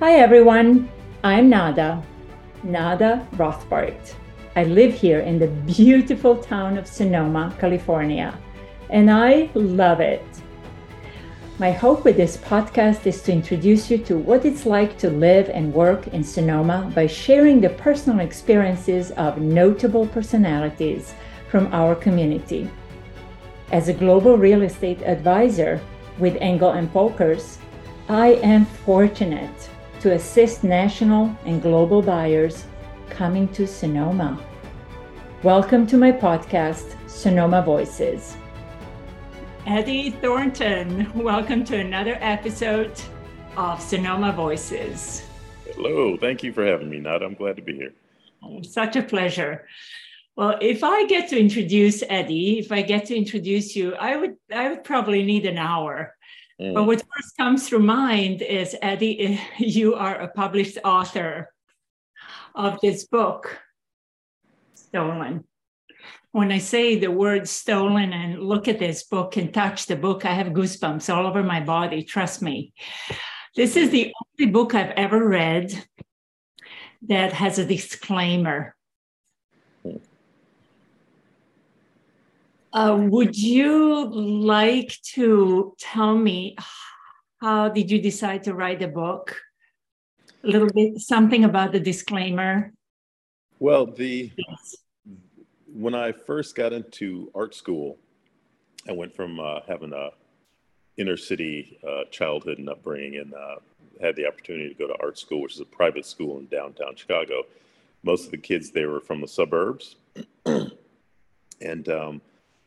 Hi everyone, I'm Nada, Nada Rothbart. I live here in the beautiful town of Sonoma, California, and I love it. My hope with this podcast is to introduce you to what it's like to live and work in Sonoma by sharing the personal experiences of notable personalities from our community. As a global real estate advisor with Engel and Völkers, I am fortunate to assist national and global buyers coming to Sonoma. Welcome to my podcast, Sonoma Voices. Eddie Thornton, welcome to another episode of Sonoma Voices. Hello, thank you for having me, Nada. I'm glad to be here. Oh, such a pleasure. Well, if I get to introduce Eddie, if I get to introduce you, I would I would probably need an hour. Mm. But what first comes to mind is Eddie, you are a published author of this book, Stolen. When I say the word stolen and look at this book and touch the book, I have goosebumps all over my body. Trust me. This is the only book I've ever read that has a disclaimer. Uh, would you like to tell me how did you decide to write the book? A little bit, something about the disclaimer. Well, the yes. when I first got into art school, I went from uh, having a inner city uh, childhood and upbringing, and uh, had the opportunity to go to art school, which is a private school in downtown Chicago. Most of the kids there were from the suburbs, and um,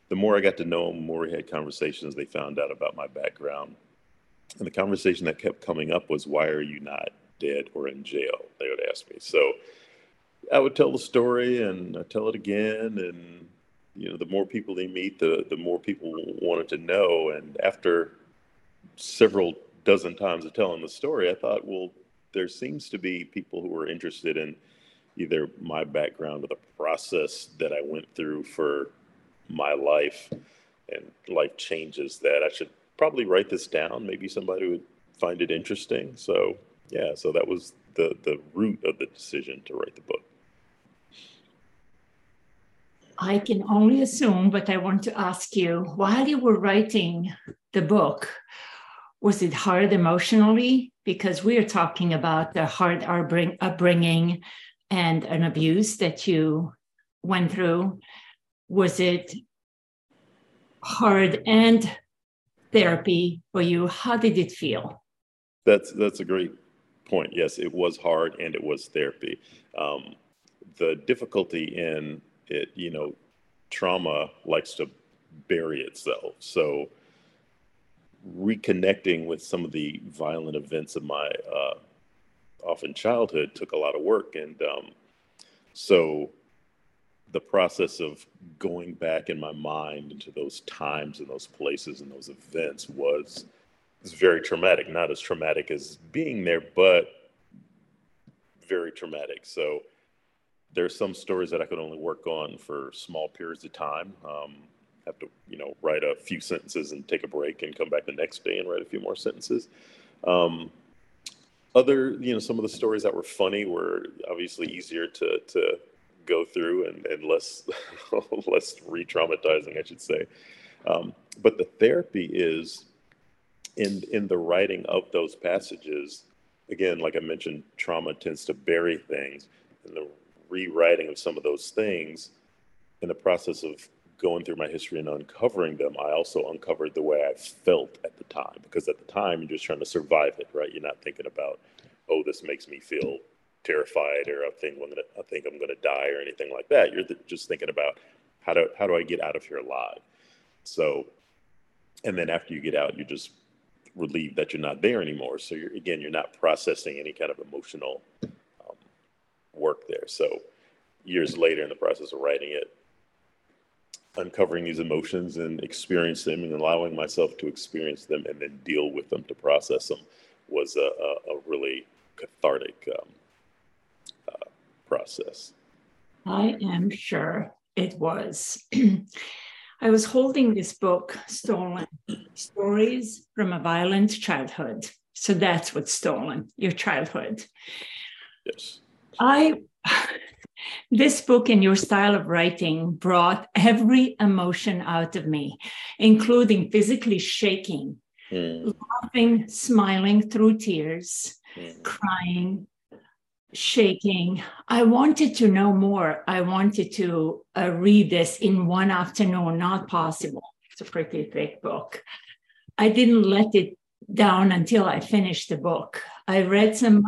the more I got to know them, the more we had conversations, they found out about my background. And the conversation that kept coming up was, why are you not dead or in jail? They would ask me. So I would tell the story and I tell it again. And, you know, the more people they meet, the, the more people wanted to know. And after several dozen times of telling the story, I thought, well, there seems to be people who are interested in either my background or the process that I went through for my life and life changes that I should probably write this down. Maybe somebody would find it interesting. So yeah, so that was the the root of the decision to write the book. I can only assume, but I want to ask you while you were writing the book, was it hard emotionally? Because we are talking about the hard upbringing and an abuse that you went through was it hard and therapy for you? How did it feel? That's that's a great point. Yes, it was hard and it was therapy. Um, the difficulty in it, you know, trauma likes to bury itself. So reconnecting with some of the violent events of my uh, often childhood took a lot of work, and um, so the process of going back in my mind into those times and those places and those events was was very traumatic. Not as traumatic as being there, but very traumatic. So there's some stories that I could only work on for small periods of time. Um, have to, you know, write a few sentences and take a break and come back the next day and write a few more sentences. Um, other, you know, some of the stories that were funny were obviously easier to to go through and, and less less re-traumatizing, I should say. Um, but the therapy is in in the writing of those passages. Again, like I mentioned, trauma tends to bury things, and the rewriting of some of those things in the process of going through my history and uncovering them, I also uncovered the way I felt at the time. Because at the time, you're just trying to survive it, right? You're not thinking about, oh, this makes me feel terrified or I think I'm gonna I think I'm gonna die or anything like that. You're just thinking about how do how do I get out of here alive? So, and then after you get out, you're just relieved that you're not there anymore. So you're again, you're not processing any kind of emotional um, work there. So years later, in the process of writing it, uncovering these emotions and experience them and allowing myself to experience them and then deal with them to process them was a, a, a really cathartic um, process? I am sure it was. I was holding this book, Stolen Stories from a Violent Childhood. So that's what's stolen, your childhood. Yes. I this book and your style of writing brought every emotion out of me, including physically shaking, mm. laughing, smiling through tears, mm. crying, shaking. I wanted to know more. I wanted to uh, read this in one afternoon, not possible. It's a pretty thick book. I didn't let it down until I finished the book. I read some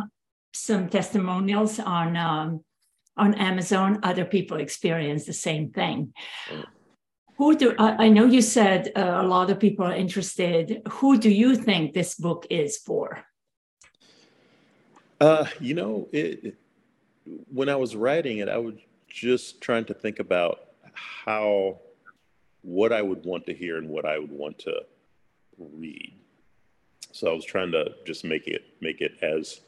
some testimonials on um, on Amazon. Other people experience the same thing. Who do I, I know? You said uh, a lot of people are interested. Who do you think this book is for? Uh, you know, it, when I was writing it, I was just trying to think about how what I would want to hear and what I would want to read. So I was trying to just make it make it as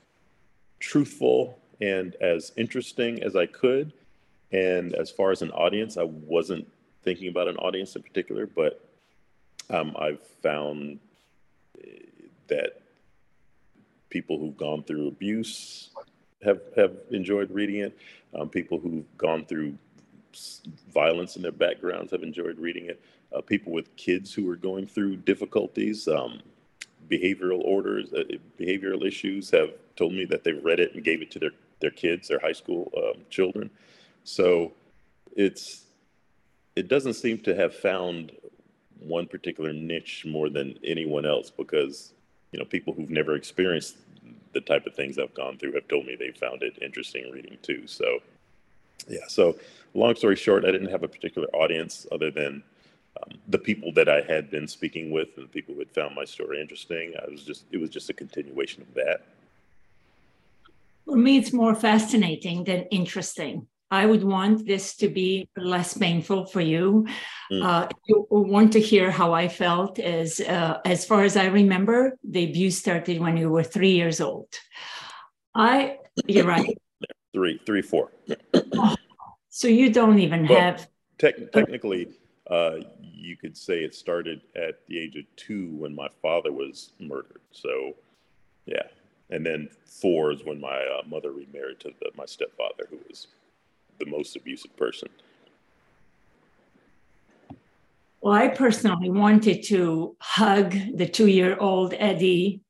truthful and as interesting as I could. And as far as an audience, I wasn't thinking about an audience in particular, but um, I've found that people who've gone through abuse have have enjoyed reading it. Um, people who've gone through violence in their backgrounds have enjoyed reading it. Uh, people with kids who are going through difficulties, um, behavioral orders, uh, behavioral issues have told me that they've read it and gave it to their their kids, their high school um, children. So it's it doesn't seem to have found one particular niche more than anyone else because you know people who've never experienced the type of things I've gone through have told me they found it interesting reading too. So yeah. So long story short, I didn't have a particular audience other than um, the people that I had been speaking with and the people who had found my story interesting. I was just it was just a continuation of that. For me, it's more fascinating than interesting. I would want this to be less painful for you. Mm. Uh, you want to hear how I felt as uh, as far as I remember, the abuse started when you were three years old. I, you're right. three, three, four. so you don't even well, have. Te- technically, uh, you could say it started at the age of two when my father was murdered. So, yeah, and then four is when my uh, mother remarried to the, my stepfather, who was the most abusive person? Well, I personally wanted to hug the two year old Eddie.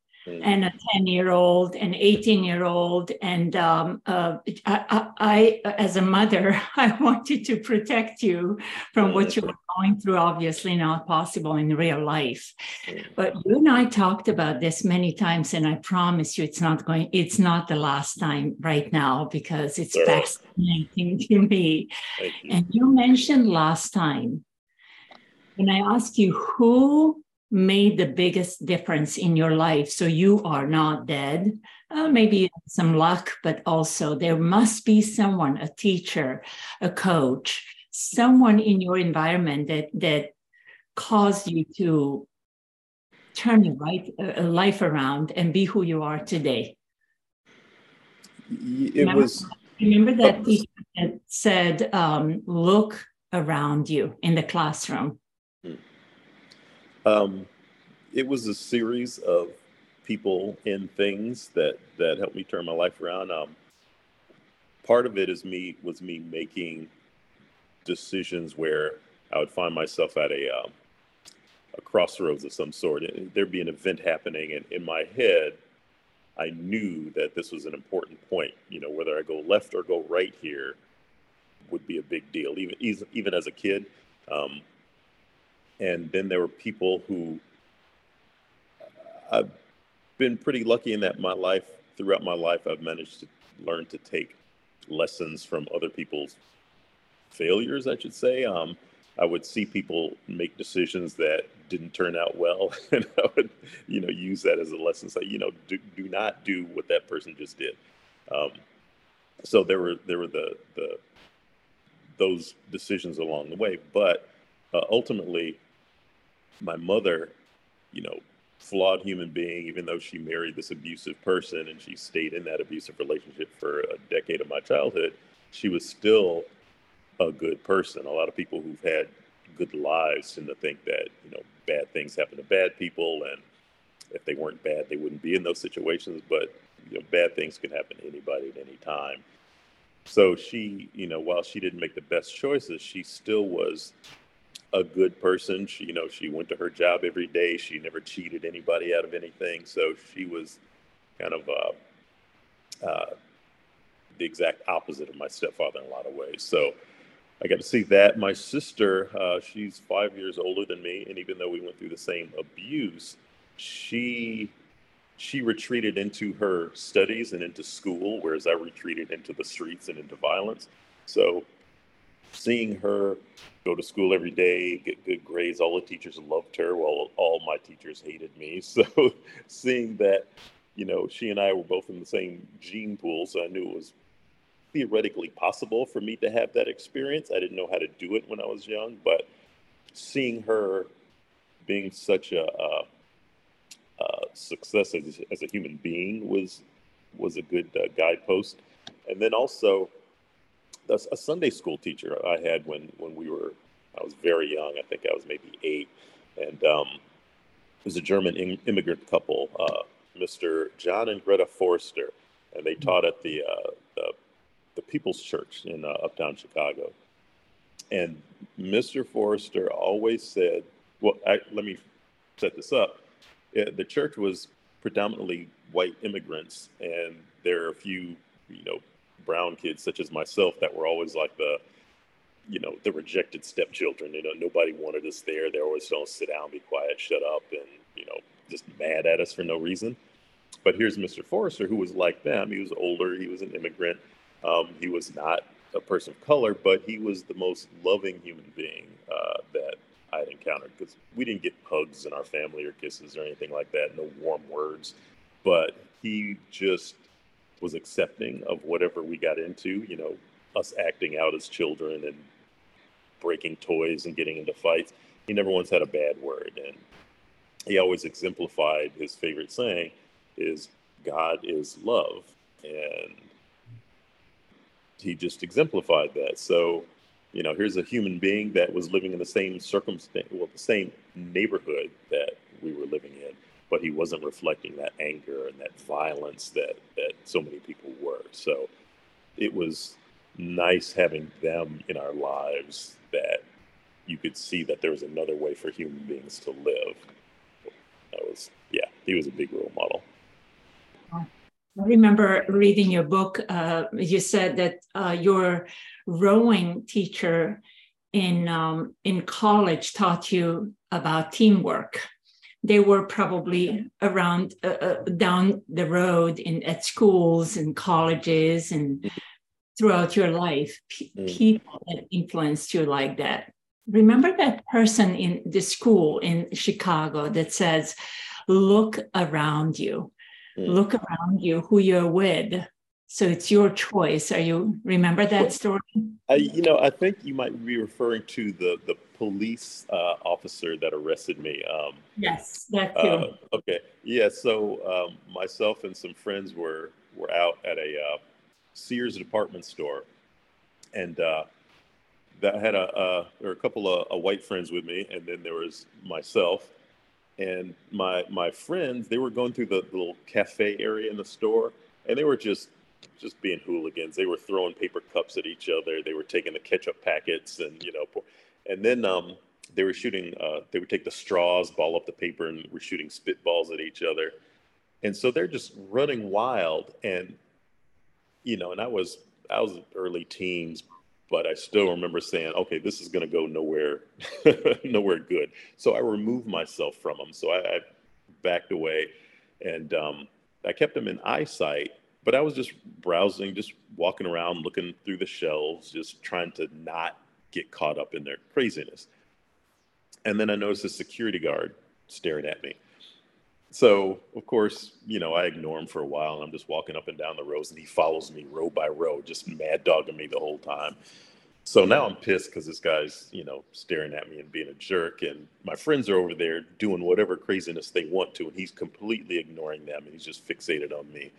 And a 10 year old, an 18 year old. And um, uh, I, I, as a mother, I wanted to protect you from what you were going through. Obviously, not possible in real life. But you and I talked about this many times, and I promise you it's not going, it's not the last time right now because it's fascinating to me. And you mentioned last time when I asked you who made the biggest difference in your life. So you are not dead. Uh, maybe some luck but also there must be someone a teacher a coach someone in your environment that that caused you to turn your right, uh, life around and be who you are today. It remember, was remember that teacher that said um, look around you in the classroom um, it was a series of people and things that that helped me turn my life around. Um, part of it is me was me making decisions where I would find myself at a um, a crossroads of some sort. There'd be an event happening, and in my head, I knew that this was an important point. You know, whether I go left or go right here would be a big deal, even even as a kid. Um, and then there were people who I've been pretty lucky in that my life, throughout my life, I've managed to learn to take lessons from other people's failures, I should say. Um, I would see people make decisions that didn't turn out well, and I would, you know, use that as a lesson. Say, you know, do, do not do what that person just did. Um, so there were there were the the those decisions along the way, but uh, ultimately, my mother, you know, flawed human being, even though she married this abusive person and she stayed in that abusive relationship for a decade of my childhood, she was still a good person. A lot of people who've had good lives tend to think that, you know, bad things happen to bad people and if they weren't bad, they wouldn't be in those situations. But you know, bad things can happen to anybody at any time. So she, you know, while she didn't make the best choices, she still was a good person. She, you know, she went to her job every day. She never cheated anybody out of anything. So she was kind of uh, uh, the exact opposite of my stepfather in a lot of ways. So I got to see that. My sister, uh, she's five years older than me, and even though we went through the same abuse, she she retreated into her studies and into school, whereas I retreated into the streets and into violence. So seeing her go to school every day, get good grades, all the teachers loved her, while all my teachers hated me. So seeing that, you know, she and I were both in the same gene pool, so I knew it was theoretically possible for me to have that experience. I didn't know how to do it when I was young, but seeing her being such a, a, a success as, as, a human being was was a good uh, guidepost. And then also a, a, Sunday school teacher I had when when we were I was very young. I think I was maybe eight, and um, it was a German in, immigrant couple, uh, Mr. John and Greta Forster, and they taught at the uh, the the People's Church in uh, uptown Chicago. And Mr. Forrester always said, well, I, let me set this up. It, the church was predominantly white immigrants, and there are a few, you know, brown kids such as myself that were always like the, you know, the rejected stepchildren. You know, nobody wanted us there. They always don't sit down, be quiet, shut up, and you know, just mad at us for no reason. But here's Mr. Forrester, who was like them. He was older. He was an immigrant. Um, he was not a person of color, but he was the most loving human being uh, that I had encountered because we didn't get hugs in our family or kisses or anything like that, no warm words. But he just was accepting of whatever we got into, you know, us acting out as children and breaking toys and getting into fights. He never once had a bad word. And he always exemplified his favorite saying is God is love. And he just exemplified that. So, you know, here's a human being that was living in the same circumstance, well, the same neighborhood that we were living in, but he wasn't reflecting that anger and that violence that that so many people were. So, it was nice having them in our lives that you could see that there was another way for human beings to live. That was, yeah, he was a big role model. I remember reading your book. Uh, you said that uh, your rowing teacher in um, in college taught you about teamwork. They were probably around uh, uh down the road in at schools and colleges and throughout your life. P- mm. People that influenced you like that. Remember that person in the school in Chicago that says, "Look around you." mm. look around you who you're with so it's your choice are you remember that story I, you know i think you might be referring to the the police uh, officer that arrested me um, yes that too. uh, okay yeah so um, myself and some friends were were out at a uh, sears department store. And uh, that had a, uh, there were a couple of uh, white friends with me and then there was myself. And my my friends they were going through the little cafe area in the store and they were just just being hooligans. They were throwing paper cups at each other. They were taking the ketchup packets and you know and then um, they were shooting uh, they would take the straws ball up the paper and we were shooting spitballs at each other and so they're just running wild and you know and i was i was early teens but I still remember saying, okay, this is going to go nowhere, nowhere good. So I removed myself from them. So I, I backed away and um, I kept them in eyesight, but I was just browsing, just walking around, looking through the shelves, just trying to not get caught up in their craziness. And then I noticed a security guard staring at me. So, of course, you know, I ignore him for a while and I'm just walking up and down the rows and he follows me row by row, just mad dogging me the whole time. So now I'm pissed because this guy's, you know, staring at me and being a jerk. And my friends are over there doing whatever craziness they want to. And he's completely ignoring them and he's just fixated on me.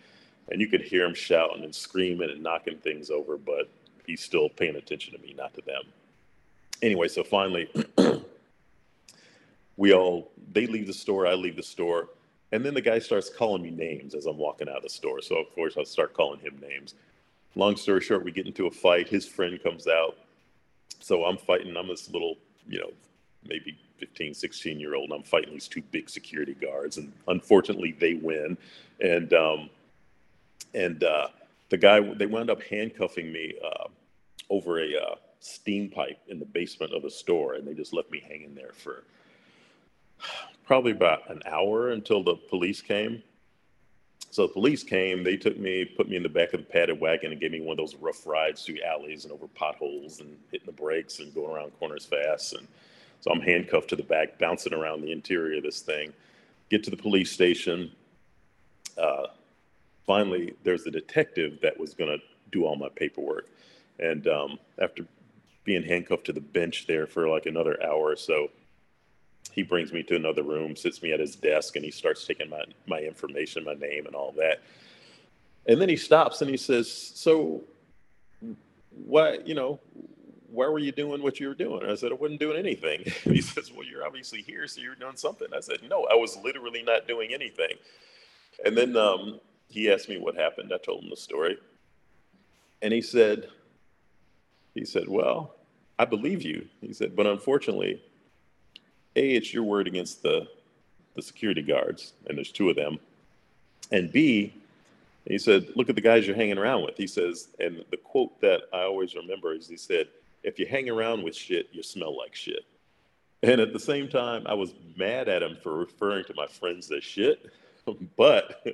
And you could hear him shouting and screaming and knocking things over, but he's still paying attention to me, not to them. Anyway, so finally, we all, they leave the store, I leave the store And then the guy starts calling me names as I'm walking out of the store. So of course I start calling him names. Long story short, we get into a fight. His friend comes out. So I'm fighting. I'm this little, you know, maybe 15, 16 year old. And I'm fighting these two big security guards. And unfortunately they win. And, um, and, uh, the guy, they wound up handcuffing me, uh, over a, uh, steam pipe in the basement of the store. And they just left me hanging there for, probably about an hour until the police came. So the police came, they took me, put me in the back of the padded wagon and gave me one of those rough rides through alleys and over potholes and hitting the brakes and going around corners fast. And so I'm handcuffed to the back, bouncing around the interior of this thing. Get to the police station. Uh, finally, there's a detective that was going to do all my paperwork. And um, after being handcuffed to the bench there for like another hour or so, he brings me to another room, sits me at his desk, and he starts taking my, my information, my name, and all that. And then he stops and he says, So, why, you know, why were you doing what you were doing? I said, I wasn't doing anything. He says, Well, you're obviously here, so you're doing something. I said, No, I was literally not doing anything. And then um, he asked me what happened. I told him the story. And he said, he said, Well, I believe you. He said, but unfortunately, a, it's your word against the the security guards, and there's two of them. And B, he said, look at the guys you're hanging around with. He says, and the quote that I always remember is he said, if you hang around with shit, you smell like shit. And at the same time, I was mad at him for referring to my friends as shit, but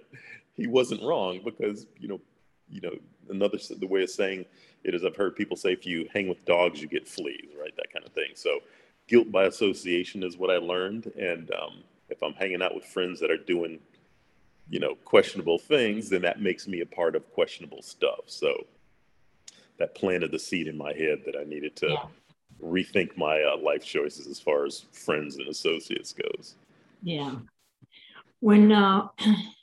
he wasn't wrong because, you know, you know, another the way of saying it is I've heard people say if you hang with dogs, you get fleas, right? That kind of thing. So guilt by association is what I learned. And um, if I'm hanging out with friends that are doing, you know, questionable things, then that makes me a part of questionable stuff. So that planted the seed in my head that I needed to yeah. rethink my uh, life choices as far as friends and associates goes. Yeah. When uh,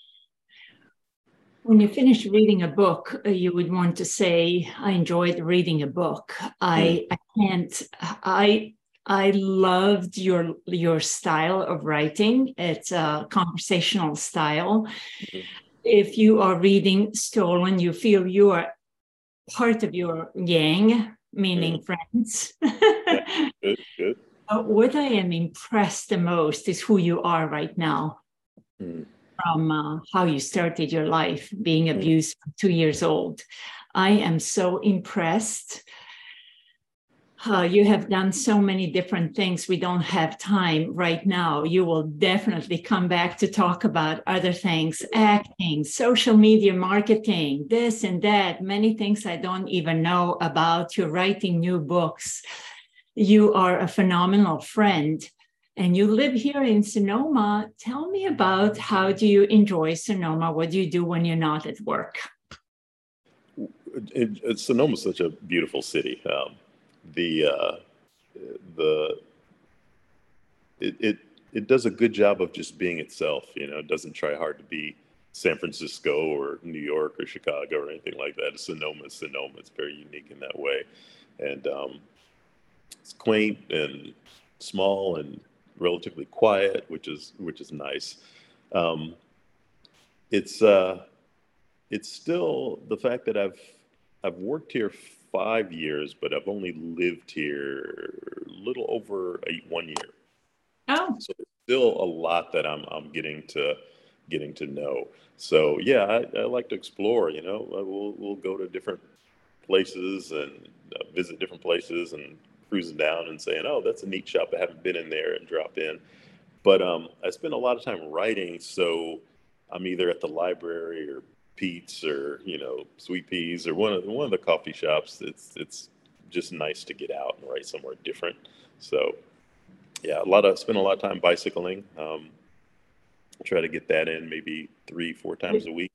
when you finish reading a book, uh, you would want to say, "I enjoyed reading a book." I, mm. I can't. I I loved your your style of writing. It's a conversational style. Mm-hmm. If you are reading Stolen, you feel you are part of your gang, meaning mm. friends. good, good. what I am impressed the most is who you are right now. Mm. From uh, how you started your life, being abused two years old. I am so impressed uh, you have done so many different things. We don't have time right now. You will definitely come back to talk about other things acting, social media marketing, this and that, many things I don't even know about. You're writing new books. You are a phenomenal friend and you live here in Sonoma. Tell me about how do you enjoy Sonoma? What do you do when you're not at work? It, it, Sonoma is such a beautiful city. Um, the uh, the it, it it does a good job of just being itself. You know, it doesn't try hard to be San Francisco or New York or Chicago or anything like that. Sonoma, Sonoma. It's very unique in that way, and um, it's quaint and small and relatively quiet, which is which is nice. Um, it's uh, it's still the fact that I've I've worked here five years, but I've only lived here a little over eight, one year. Oh, so still a lot that I'm I'm getting to getting to know. So yeah, I, I like to explore. You know, we'll we'll go to different places and uh, visit different places and cruising down and saying, oh, that's a neat shop. I haven't been in there and drop in. But um, I spend a lot of time writing, so I'm either at the library or Peet's or you know Sweet Peas or one of one of the coffee shops. It's it's just nice to get out and write somewhere different. So yeah, a lot of spend a lot of time bicycling. Um, try to get that in maybe three four times a week.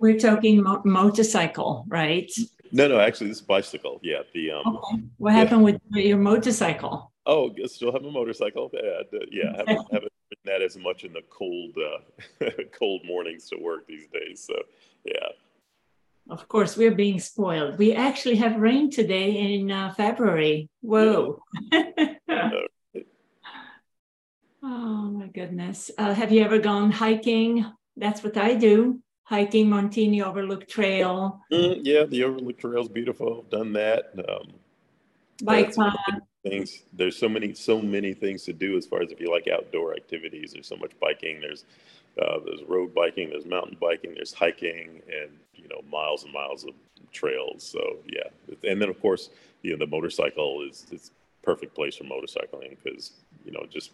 We're talking mo- motorcycle, right? No, no, actually, this bicycle. Yeah, the um. Okay. What happened with your motorcycle? Oh, I still have a motorcycle. Yeah, yeah, haven't, haven't ridden that as much in the cold, uh, cold mornings to work these days. So yeah. Of course, we're being spoiled. We actually have rain today in uh, February. Whoa. Yeah. oh my goodness. Uh, have you ever gone hiking? That's what I do. Hiking Montini Overlook Trail. Mm, yeah, the Overlook Trail is beautiful. I've done that. Um, Bike path. Things. There's so many, so many things to do as far as if you like outdoor activities. There's so much biking. There's uh, there's road biking. There's mountain biking. There's hiking, and you know miles and miles of trails. So yeah, and then of course you know the motorcycle is is perfect place for motorcycling because you know just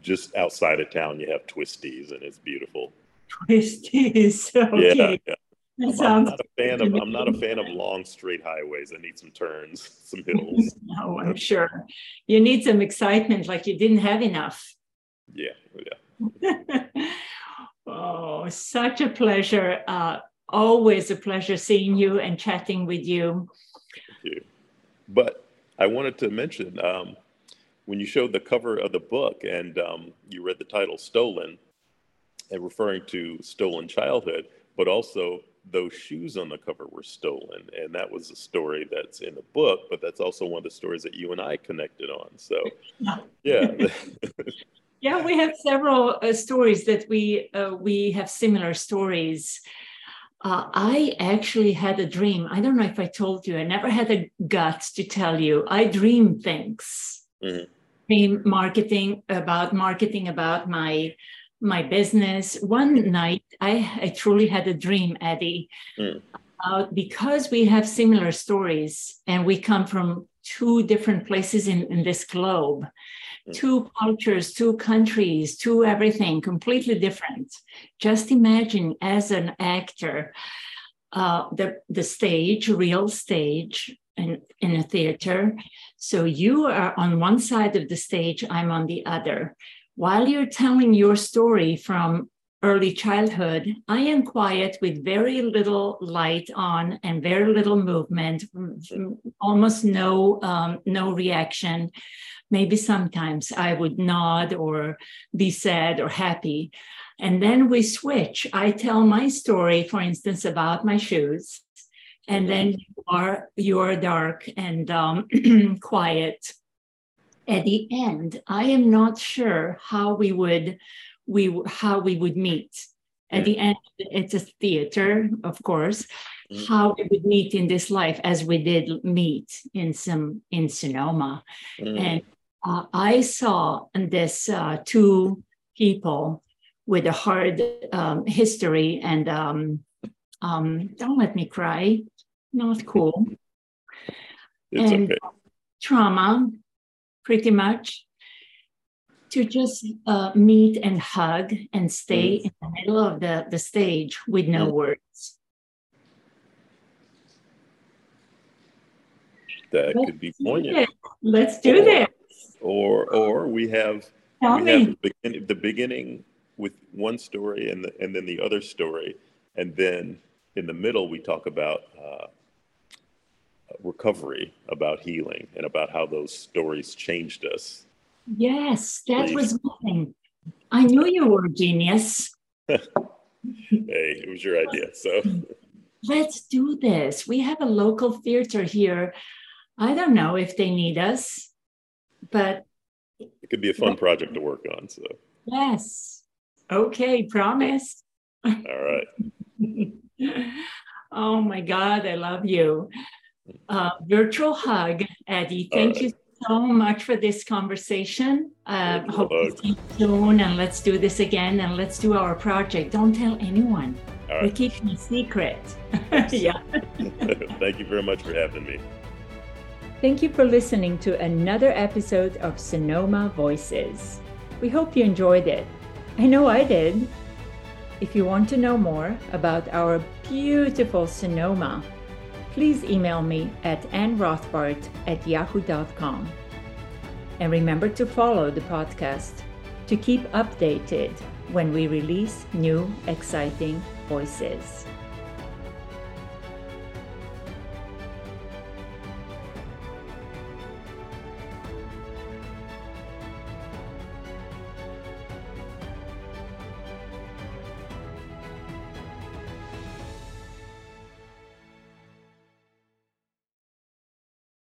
just outside of town you have twisties and it's beautiful. Twisties, okay. Yeah, yeah. I'm, I'm, not a fan of I'm not a fan of long straight highways. I need some turns, some hills. no, I'm sure you need some excitement, like you didn't have enough. Yeah, yeah. oh, such a pleasure. Uh, always a pleasure seeing you and chatting with you. Thank you. But I wanted to mention um, when you showed the cover of the book and um, you read the title Stolen, referring to stolen childhood, but also those shoes on the cover were stolen. And that was a story that's in the book, but that's also one of the stories that you and I connected on. So, yeah. yeah, we have several uh, stories that we uh, we have similar stories. Uh, I actually had a dream. I don't know if I told you. I never had the guts to tell you. I dream things. Mm-hmm. Dream marketing about marketing about my my business. One night, I, I truly had a dream, Eddie, mm. about because we have similar stories and we come from two different places in, in this globe, mm. two cultures, two countries, two everything completely different. Just imagine as an actor, uh, the, the stage, real stage, in, in a theater. So you are on one side of the stage, I'm on the other while you're telling your story from early childhood, I am quiet with very little light on and very little movement, almost no um, no reaction. Maybe sometimes I would nod or be sad or happy. And then we switch. I tell my story, for instance, about my shoes. And then you are you are dark and um, quiet at the end, I am not sure how we would we how we would meet. At the end, it's a theater, of course. Mm-hmm. How we would meet in this life, as we did meet in some in Sonoma, mm-hmm. and uh, I saw this uh, two people with a hard um, history and um, um, don't let me cry, not cool, it's and okay. trauma pretty much to just uh, meet and hug and stay in the middle of the, the stage with no words. That Let's could be poignant. Let's do or, this. Or, or we have, Tell we me. have the, beginning, the beginning with one story and, the, and then the other story. And then in the middle, we talk about uh, recovery, about healing, and about how those stories changed us. Yes, that Please. was mine. I knew you were a genius. hey, it was your idea. So let's do this. We have a local theater here. I don't know if they need us, but it could be a fun project to work on. So, yes. Okay, promise. All right. oh my God, I love you uh, virtual hug, Eddie. Thank right. you so much for this conversation. Uh, hope to see you soon, and let's do this again, and let's do our project. Don't tell anyone. Right. We're keeping a secret. yeah. Thank you very much for having me. Thank you for listening to another episode of Sonoma Voices. We hope you enjoyed it. I know I did. If you want to know more about our beautiful Sonoma, please email me at annrothbart at yahoo.com. And remember to follow the podcast to keep updated when we release new exciting voices.